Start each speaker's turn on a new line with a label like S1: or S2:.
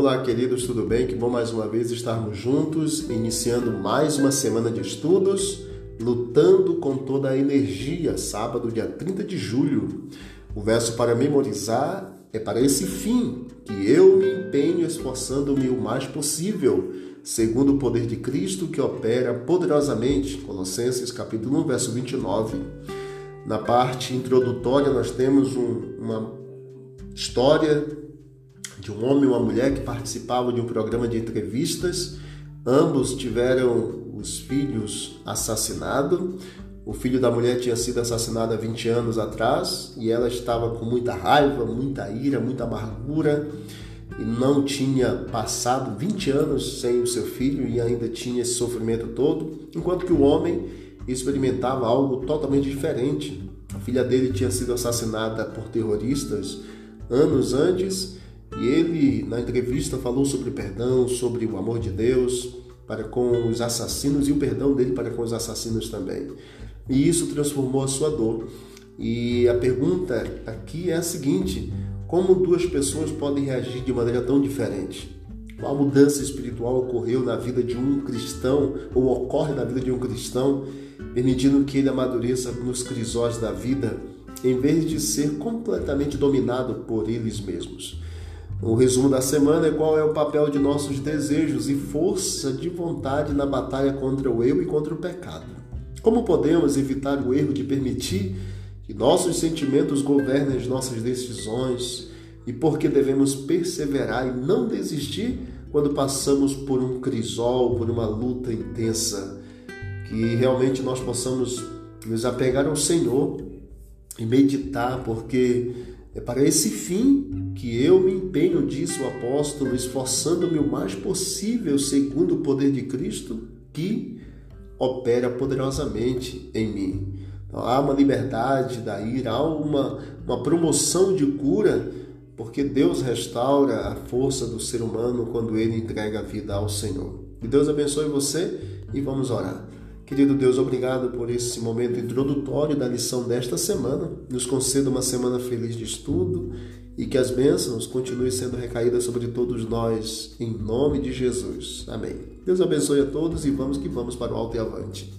S1: Olá, queridos, tudo bem? Que bom mais uma vez estarmos juntos, iniciando mais uma semana de estudos, lutando com toda a energia, sábado, dia 30 de julho. O verso para memorizar é para esse fim que eu me empenho esforçando-me o mais possível, segundo o poder de Cristo que opera poderosamente. Colossenses capítulo 1, verso 29. Na parte introdutória nós temos um, uma história de um homem e uma mulher que participavam de um programa de entrevistas. Ambos tiveram os filhos assassinados. O filho da mulher tinha sido assassinado há 20 anos atrás e ela estava com muita raiva, muita ira, muita amargura e não tinha passado 20 anos sem o seu filho e ainda tinha esse sofrimento todo, enquanto que o homem experimentava algo totalmente diferente. A filha dele tinha sido assassinada por terroristas anos antes e ele, na entrevista, falou sobre perdão, sobre o amor de Deus para com os assassinos e o perdão dele para com os assassinos também. E isso transformou a sua dor. E a pergunta aqui é a seguinte: como duas pessoas podem reagir de maneira tão diferente? Qual mudança espiritual ocorreu na vida de um cristão, ou ocorre na vida de um cristão, permitindo que ele amadureça nos crisóis da vida, em vez de ser completamente dominado por eles mesmos? O resumo da semana é qual é o papel de nossos desejos e força de vontade na batalha contra o eu e contra o pecado. Como podemos evitar o erro de permitir que nossos sentimentos governem as nossas decisões e por que devemos perseverar e não desistir quando passamos por um crisol, por uma luta intensa, que realmente nós possamos nos apegar ao Senhor e meditar, porque é para esse fim que eu me empenho, disse o apóstolo, esforçando-me o mais possível, segundo o poder de Cristo, que opera poderosamente em mim. Então, há uma liberdade da ira, há uma, uma promoção de cura, porque Deus restaura a força do ser humano quando ele entrega a vida ao Senhor. Que Deus abençoe você e vamos orar. Querido Deus, obrigado por esse momento introdutório da lição desta semana. Nos conceda uma semana feliz de estudo e que as bênçãos continuem sendo recaídas sobre todos nós, em nome de Jesus. Amém. Deus abençoe a todos e vamos que vamos para o alto e avante.